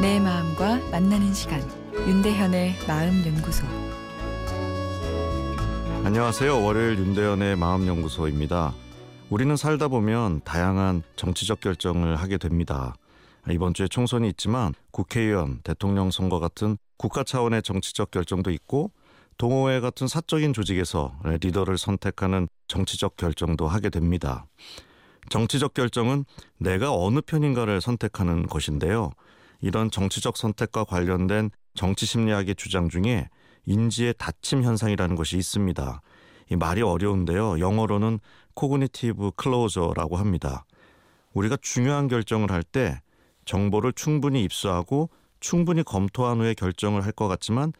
내 마음과 만나는 시간 윤대현의 마음 연구소 안녕하세요. 월요일 윤대현의 마음 연구소입니다. 우리는 살다 보면 다양한 정치적 결정을 하게 됩니다. 이번 주에 총선이 있지만 국회의원, 대통령 선거 같은 국가 차원의 정치적 결정도 있고 동호회 같은 사적인 조직에서 리더를 선택하는 정치적 결정도 하게 됩니다. 정치적 결정은 내가 어느 편인가를 선택하는 것인데요. 이런 정치적 선택과 관련된 정치 심리학의 주장 중에 인지의 닫힘 현상이라는 것이 있습니다. 이 말이 어려운데요. 영어로는 cognitive closure라고 합니다. 우리가 중요한 결정을 할 때 정보를 충분히 입수하고 충분히 검토한 후에 결정을 할 것 같지만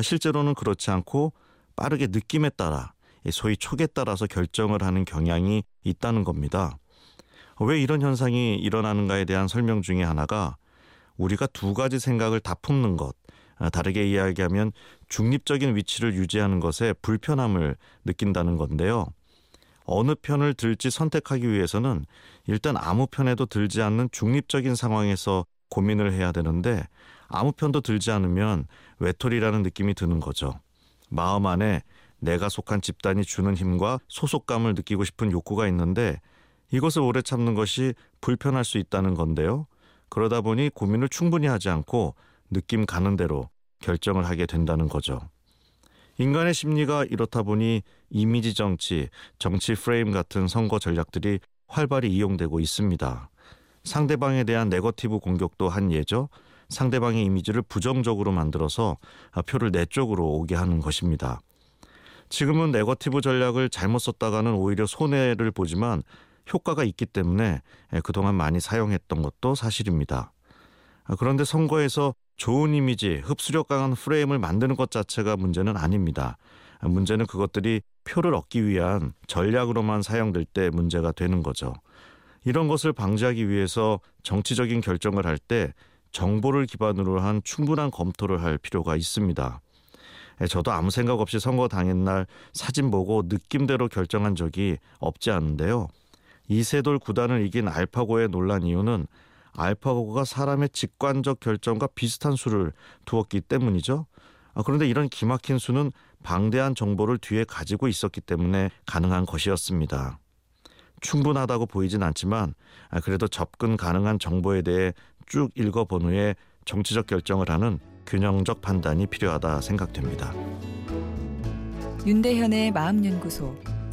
실제로는 그렇지 않고 빠르게 느낌에 따라 소위 촉에 따라서 결정을 하는 경향이 있다는 겁니다. 왜 이런 현상이 일어나는가에 대한 설명 중에 하나가 우리가 두 가지 생각을 다 품는 것, 아, 다르게 이야기하면 중립적인 위치를 유지하는 것에 불편함을 느낀다는 건데요. 어느 편을 들지 선택하기 위해서는 일단 아무 편에도 들지 않는 중립적인 상황에서 고민을 해야 되는데 아무 편도 들지 않으면 외톨이라는 느낌이 드는 거죠. 마음 안에 내가 속한 집단이 주는 힘과 소속감을 느끼고 싶은 욕구가 있는데 이것을 오래 참는 것이 불편할 수 있다는 건데요. 그러다 보니 고민을 충분히 하지 않고 느낌 가는 대로 결정을 하게 된다는 거죠. 인간의 심리가 이렇다 보니 이미지 정치, 정치 프레임 같은 선거 전략들이 활발히 이용되고 있습니다. 상대방에 대한 네거티브 공격도 한 예죠. 상대방의 이미지를 부정적으로 만들어서 표를 내 쪽으로 오게 하는 것입니다. 지금은 네거티브 전략을 잘못 썼다가는 오히려 손해를 보지만 효과가 있기 때문에 그동안 많이 사용했던 것도 사실입니다. 그런데 선거에서 좋은 이미지, 흡수력 강한 프레임을 만드는 것 자체가 문제는 아닙니다. 문제는 그것들이 표를 얻기 위한 전략으로만 사용될 때 문제가 되는 거죠. 이런 것을 방지하기 위해서 정치적인 결정을 할 때 정보를 기반으로 한 충분한 검토를 할 필요가 있습니다. 저도 아무 생각 없이 선거 당일 날 사진 보고 느낌대로 결정한 적이 없지 않은데요. 이세돌 구단을 이긴 알파고의 논란 이유는 알파고가 사람의 직관적 결정과 비슷한 수를 두었기 때문이죠. 아, 그런데 이런 기막힌 수는 방대한 정보를 뒤에 가지고 있었기 때문에 가능한 것이었습니다. 충분하다고 보이진 않지만 아, 그래도 접근 가능한 정보에 대해 쭉 읽어본 후에 정치적 결정을 하는 균형적 판단이 필요하다 생각됩니다. 윤대현의 마음연구소